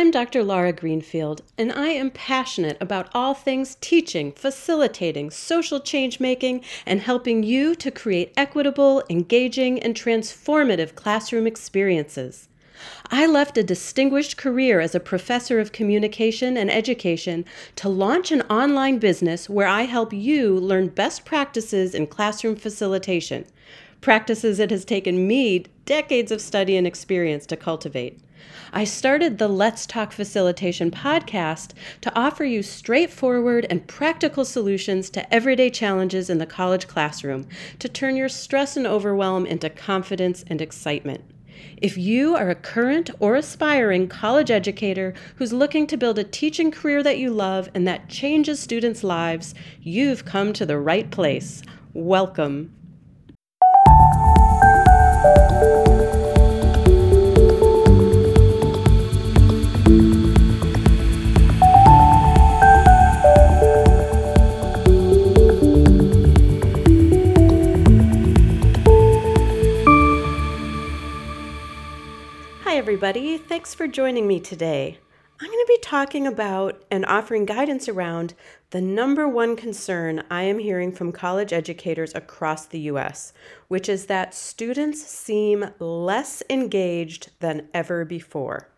I'm Dr. Laura Greenfield, and I am passionate about all things teaching, facilitating, social change making, and helping you to create equitable, engaging, and transformative classroom experiences. I left a distinguished career as a professor of communication and education to launch an online business where I help you learn best practices in classroom facilitation, practices it has taken me decades of study and experience to cultivate. I started the Let's Talk Facilitation podcast to offer you straightforward and practical solutions to everyday challenges in the college classroom to turn your stress and overwhelm into confidence and excitement. If you are a current or aspiring college educator who's looking to build a teaching career that you love and that changes students' lives, you've come to the right place. Welcome. Everybody. Thanks for joining me today. I'm going to be talking about and offering guidance around the number one concern I am hearing from college educators across the US, which is that students seem less engaged than ever before.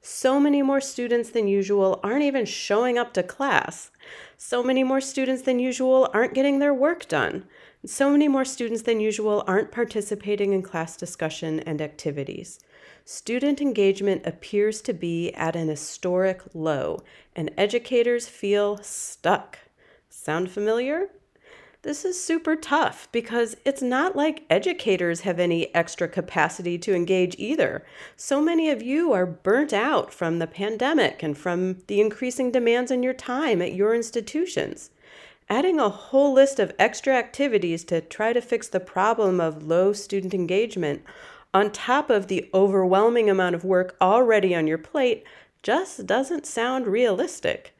So many more students than usual aren't even showing up to class. So many more students than usual aren't getting their work done. So many more students than usual aren't participating in class discussion and activities student engagement appears to be at an historic low, and educators feel stuck. Sound familiar? This is super tough because it's not like educators have any extra capacity to engage either. So many of you are burnt out from the pandemic and from the increasing demands on your time at your institutions. Adding a whole list of extra activities to try to fix the problem of low student engagement on top of the overwhelming amount of work already on your plate just doesn't sound realistic.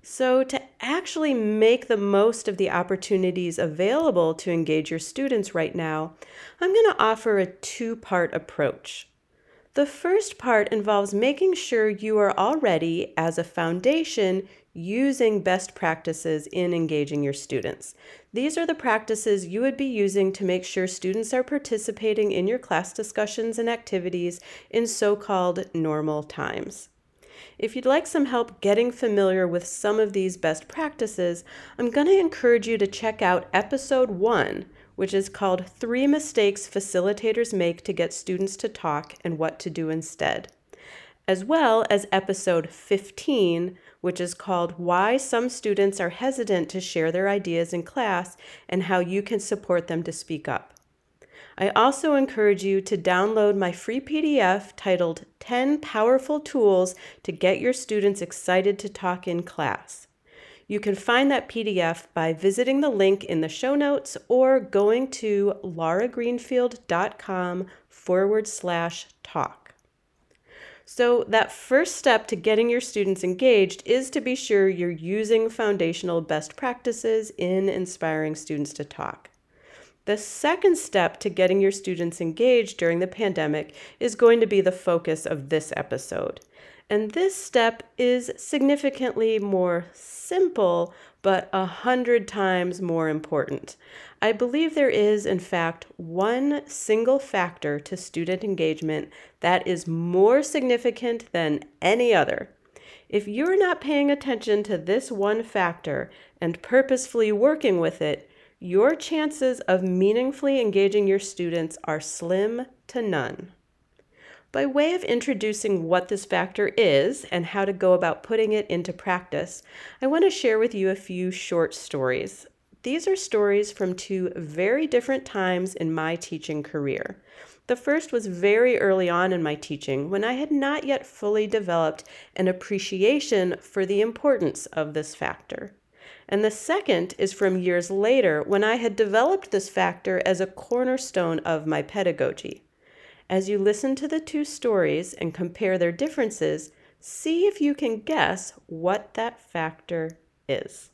So, to actually make the most of the opportunities available to engage your students right now, I'm going to offer a two part approach. The first part involves making sure you are already, as a foundation, using best practices in engaging your students. These are the practices you would be using to make sure students are participating in your class discussions and activities in so called normal times. If you'd like some help getting familiar with some of these best practices, I'm going to encourage you to check out episode one, which is called Three Mistakes Facilitators Make to Get Students to Talk and What to Do Instead, as well as episode 15, which is called Why Some Students Are Hesitant to Share Their Ideas in Class and How You Can Support Them to Speak Up. I also encourage you to download my free PDF titled 10 Powerful Tools to Get Your Students Excited to Talk in Class. You can find that PDF by visiting the link in the show notes or going to lauragreenfield.com forward slash talk. So, that first step to getting your students engaged is to be sure you're using foundational best practices in inspiring students to talk. The second step to getting your students engaged during the pandemic is going to be the focus of this episode. And this step is significantly more simple, but a hundred times more important. I believe there is, in fact, one single factor to student engagement that is more significant than any other. If you're not paying attention to this one factor and purposefully working with it, your chances of meaningfully engaging your students are slim to none. By way of introducing what this factor is and how to go about putting it into practice, I want to share with you a few short stories. These are stories from two very different times in my teaching career. The first was very early on in my teaching when I had not yet fully developed an appreciation for the importance of this factor. And the second is from years later when I had developed this factor as a cornerstone of my pedagogy. As you listen to the two stories and compare their differences, see if you can guess what that factor is.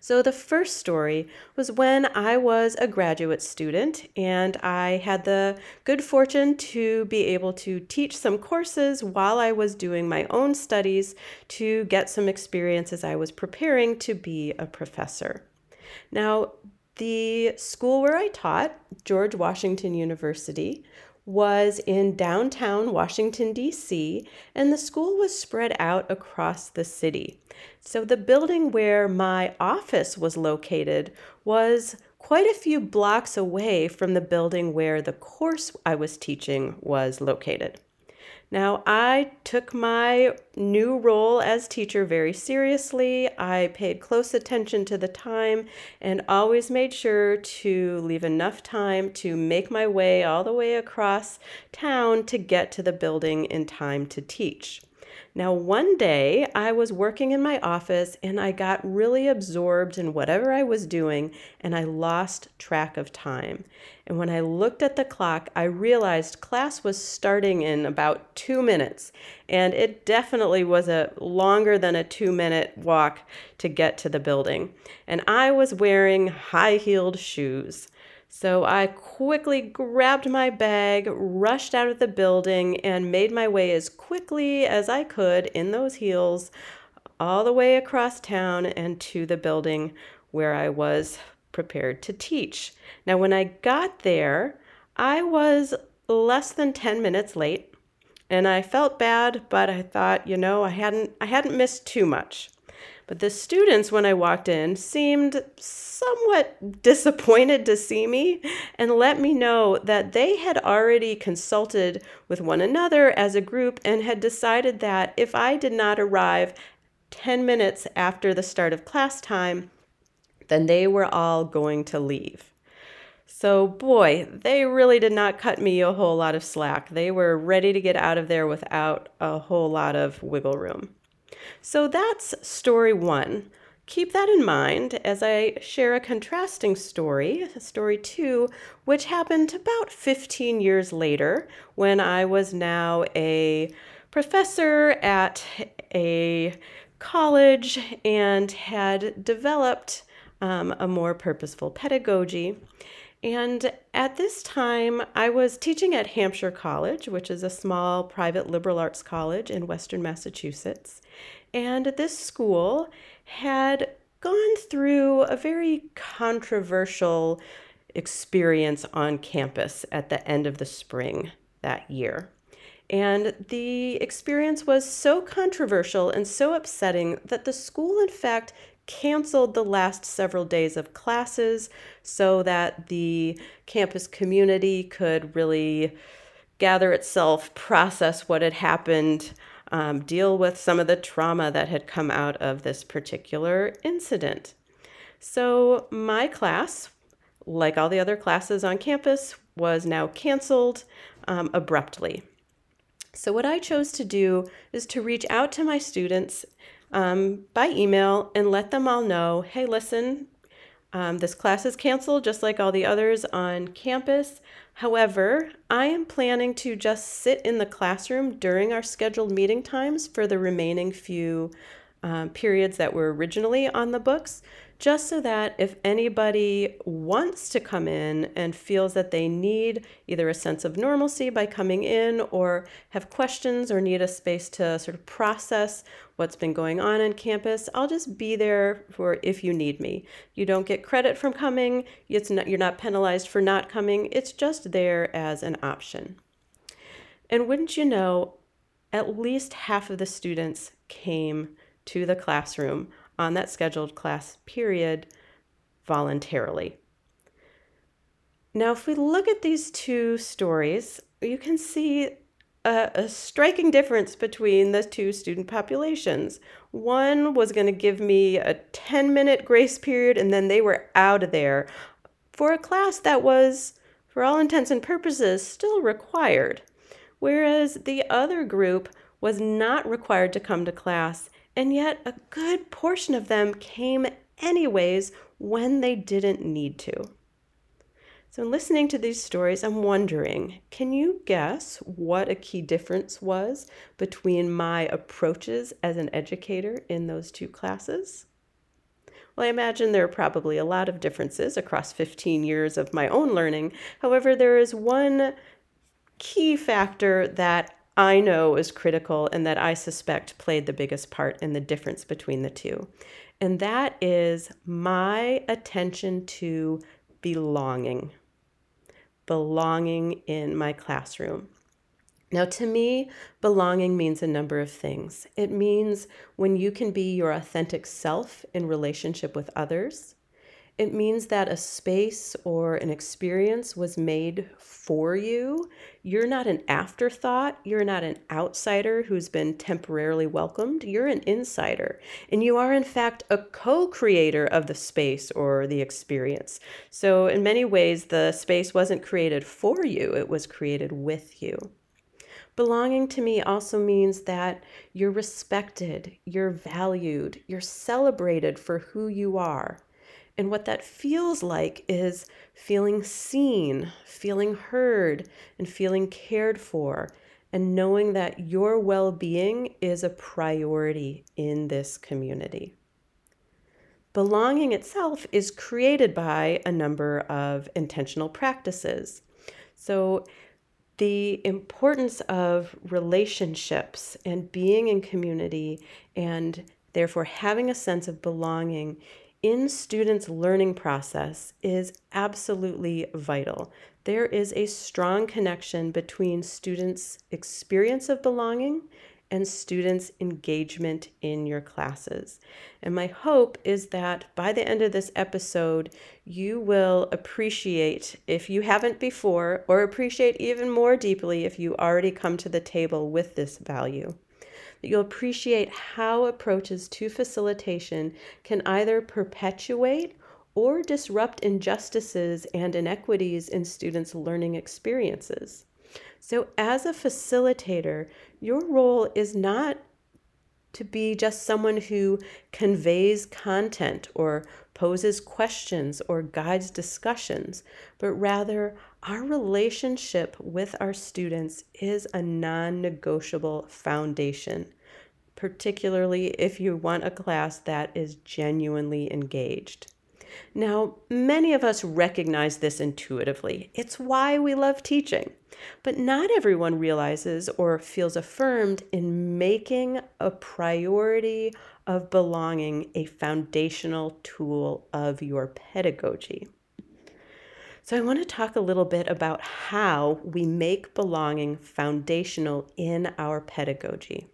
So, the first story was when I was a graduate student and I had the good fortune to be able to teach some courses while I was doing my own studies to get some experience as I was preparing to be a professor. Now, the school where I taught, George Washington University, was in downtown Washington, D.C., and the school was spread out across the city. So the building where my office was located was quite a few blocks away from the building where the course I was teaching was located. Now, I took my new role as teacher very seriously. I paid close attention to the time and always made sure to leave enough time to make my way all the way across town to get to the building in time to teach. Now, one day I was working in my office and I got really absorbed in whatever I was doing and I lost track of time. And when I looked at the clock, I realized class was starting in about two minutes. And it definitely was a longer than a two minute walk to get to the building. And I was wearing high heeled shoes. So I quickly grabbed my bag, rushed out of the building, and made my way as quickly as I could in those heels all the way across town and to the building where I was prepared to teach. Now, when I got there, I was less than 10 minutes late and I felt bad, but I thought, you know, I hadn't I hadn't missed too much. But the students, when I walked in, seemed somewhat disappointed to see me and let me know that they had already consulted with one another as a group and had decided that if I did not arrive 10 minutes after the start of class time, then they were all going to leave. So, boy, they really did not cut me a whole lot of slack. They were ready to get out of there without a whole lot of wiggle room. So that's story one. Keep that in mind as I share a contrasting story, story two, which happened about 15 years later when I was now a professor at a college and had developed um, a more purposeful pedagogy. And at this time, I was teaching at Hampshire College, which is a small private liberal arts college in Western Massachusetts. And this school had gone through a very controversial experience on campus at the end of the spring that year. And the experience was so controversial and so upsetting that the school, in fact, canceled the last several days of classes so that the campus community could really gather itself, process what had happened, um, deal with some of the trauma that had come out of this particular incident. So, my class, like all the other classes on campus, was now canceled um, abruptly. So, what I chose to do is to reach out to my students um, by email and let them all know hey, listen, um, this class is canceled just like all the others on campus. However, I am planning to just sit in the classroom during our scheduled meeting times for the remaining few um, periods that were originally on the books just so that if anybody wants to come in and feels that they need either a sense of normalcy by coming in or have questions or need a space to sort of process what's been going on on campus, I'll just be there for if you need me. You don't get credit from coming, it's not, you're not penalized for not coming, it's just there as an option. And wouldn't you know, at least half of the students came to the classroom on that scheduled class period voluntarily. Now, if we look at these two stories, you can see a, a, striking difference between the two student populations. One was going to give me a 10 minute grace period, and then they were out of there for a class that was, for all intents and purposes, still required. Whereas the other group was not required to come to class and yet, a good portion of them came anyways when they didn't need to. So, in listening to these stories, I'm wondering can you guess what a key difference was between my approaches as an educator in those two classes? Well, I imagine there are probably a lot of differences across 15 years of my own learning. However, there is one key factor that I know is critical and that I suspect played the biggest part in the difference between the two. And that is my attention to belonging. Belonging in my classroom. Now, to me, belonging means a number of things. It means when you can be your authentic self in relationship with others. It means that a space or an experience was made for you. You're not an afterthought. You're not an outsider who's been temporarily welcomed. You're an insider. And you are, in fact, a co creator of the space or the experience. So, in many ways, the space wasn't created for you, it was created with you. Belonging to me also means that you're respected, you're valued, you're celebrated for who you are. And what that feels like is feeling seen, feeling heard, and feeling cared for, and knowing that your well being is a priority in this community. Belonging itself is created by a number of intentional practices. So, the importance of relationships and being in community and therefore having a sense of belonging in students' learning process is absolutely vital. There is a strong connection between students' experience of belonging and students' engagement in your classes. And my hope is that by the end of this episode, you will appreciate, if you haven't before, or appreciate even more deeply if you already come to the table with this value. That you'll appreciate how approaches to facilitation can either perpetuate or disrupt injustices and inequities in students' learning experiences. So, as a facilitator, your role is not to be just someone who conveys content or poses questions or guides discussions, but rather our relationship with our students is a non negotiable foundation, particularly if you want a class that is genuinely engaged. Now, many of us recognize this intuitively. It's why we love teaching. But not everyone realizes or feels affirmed in making a priority of belonging a foundational tool of your pedagogy. So, I want to talk a little bit about how we make belonging foundational in our pedagogy.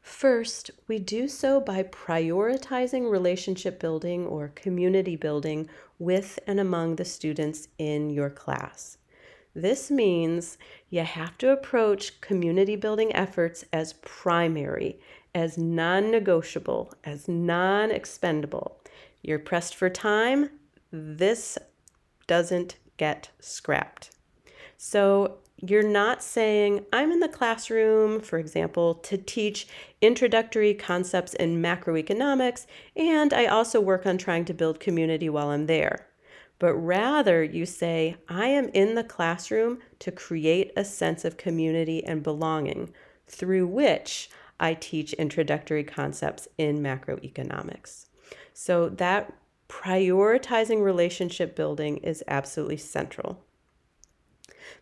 First, we do so by prioritizing relationship building or community building with and among the students in your class. This means you have to approach community building efforts as primary, as non negotiable, as non expendable. You're pressed for time, this doesn't get scrapped. So you're not saying, I'm in the classroom, for example, to teach introductory concepts in macroeconomics, and I also work on trying to build community while I'm there. But rather, you say, I am in the classroom to create a sense of community and belonging, through which I teach introductory concepts in macroeconomics. So that prioritizing relationship building is absolutely central.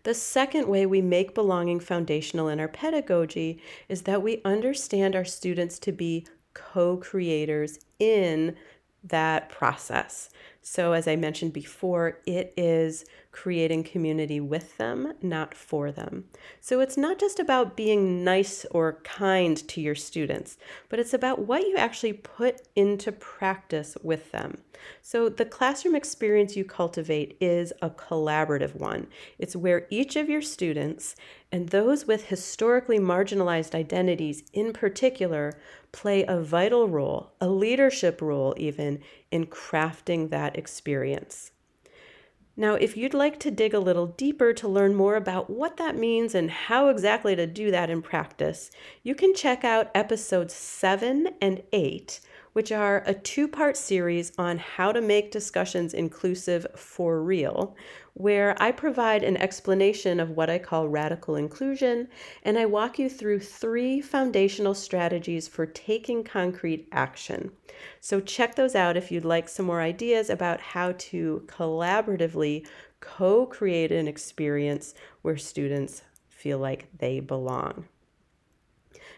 The second way we make belonging foundational in our pedagogy is that we understand our students to be co creators in that process. So, as I mentioned before, it is creating community with them, not for them. So, it's not just about being nice or kind to your students, but it's about what you actually put into practice with them. So, the classroom experience you cultivate is a collaborative one. It's where each of your students, and those with historically marginalized identities in particular, play a vital role, a leadership role even, in crafting that experience. Now, if you'd like to dig a little deeper to learn more about what that means and how exactly to do that in practice, you can check out episodes 7 and 8, which are a two part series on how to make discussions inclusive for real, where I provide an explanation of what I call radical inclusion, and I walk you through three foundational strategies for taking concrete action. So, check those out if you'd like some more ideas about how to collaboratively co create an experience where students feel like they belong.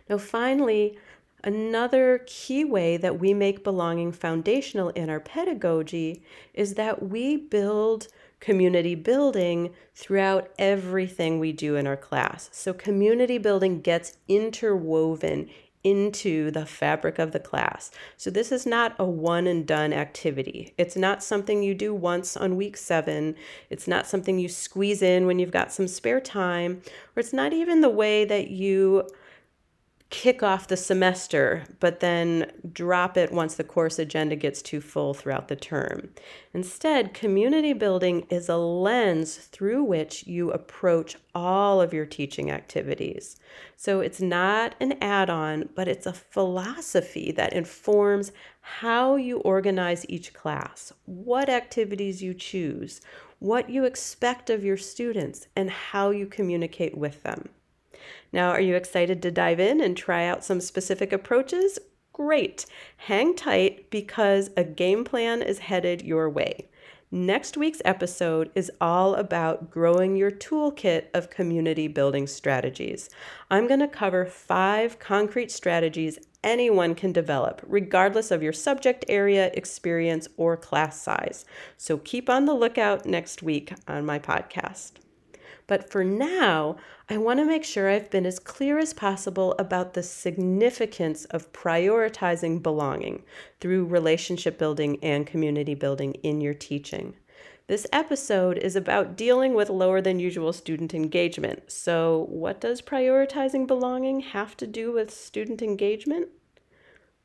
Now, finally, Another key way that we make belonging foundational in our pedagogy is that we build community building throughout everything we do in our class. So, community building gets interwoven into the fabric of the class. So, this is not a one and done activity. It's not something you do once on week seven. It's not something you squeeze in when you've got some spare time, or it's not even the way that you kick off the semester, but then drop it once the course agenda gets too full throughout the term. Instead, community building is a lens through which you approach all of your teaching activities. So it's not an add on, but it's a philosophy that informs how you organize each class, what activities you choose, what you expect of your students, and how you communicate with them. Now, are you excited to dive in and try out some specific approaches? Great. Hang tight because a game plan is headed your way. Next week's episode is all about growing your toolkit of community building strategies. I'm going to cover five concrete strategies anyone can develop, regardless of your subject area, experience, or class size. So keep on the lookout next week on my podcast. But for now, I want to make sure I've been as clear as possible about the significance of prioritizing belonging through relationship building and community building in your teaching. This episode is about dealing with lower than usual student engagement. So, what does prioritizing belonging have to do with student engagement?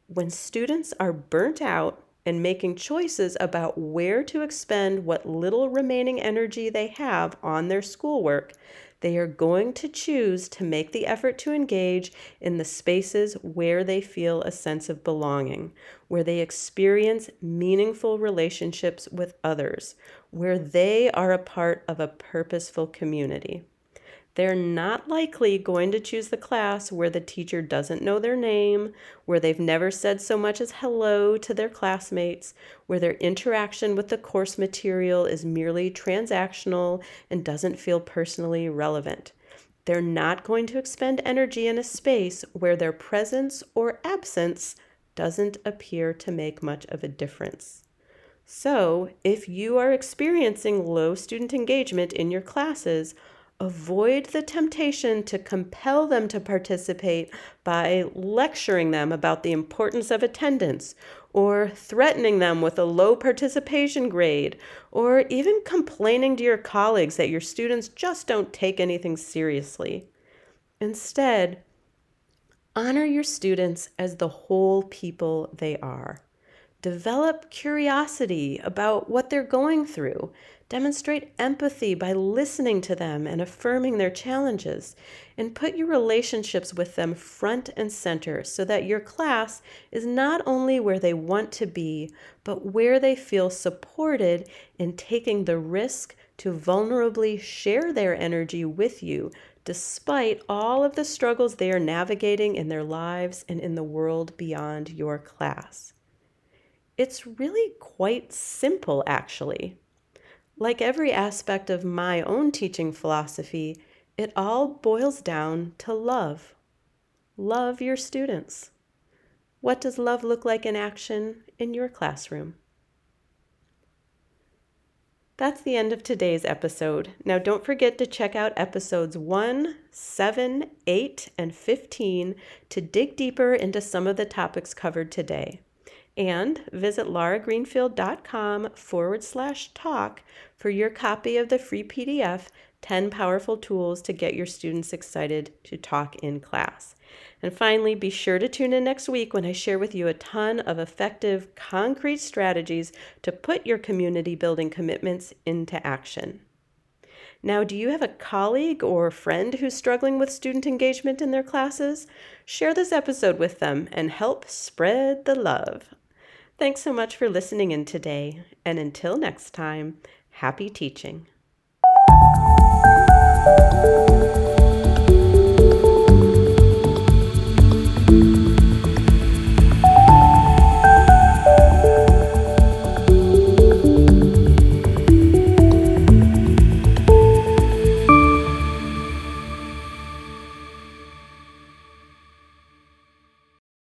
When students are burnt out and making choices about where to expend what little remaining energy they have on their schoolwork, they are going to choose to make the effort to engage in the spaces where they feel a sense of belonging, where they experience meaningful relationships with others, where they are a part of a purposeful community. They're not likely going to choose the class where the teacher doesn't know their name, where they've never said so much as hello to their classmates, where their interaction with the course material is merely transactional and doesn't feel personally relevant. They're not going to expend energy in a space where their presence or absence doesn't appear to make much of a difference. So, if you are experiencing low student engagement in your classes, avoid the temptation to compel them to participate by lecturing them about the importance of attendance or threatening them with a low participation grade or even complaining to your colleagues that your students just don't take anything seriously. Instead, honor your students as the whole people they are. Develop curiosity about what they're going through Demonstrate empathy by listening to them and affirming their challenges. And put your relationships with them front and center so that your class is not only where they want to be, but where they feel supported in taking the risk to vulnerably share their energy with you, despite all of the struggles they are navigating in their lives and in the world beyond your class. It's really quite simple, actually. Like every aspect of my own teaching philosophy, it all boils down to love. Love your students. What does love look like in action in your classroom? That's the end of today's episode. Now, don't forget to check out episodes 1, 7, 8, and 15 to dig deeper into some of the topics covered today and visit lauragreenfield.com forward slash talk for your copy of the free PDF 10 Powerful Tools to Get Your Students Excited to Talk in Class. And finally, be sure to tune in next week when I share with you a ton of effective, concrete strategies to put your community building commitments into action. Now, do you have a colleague or friend who's struggling with student engagement in their classes? Share this episode with them and help spread the love. Thanks so much for listening in today, and until next time, happy teaching.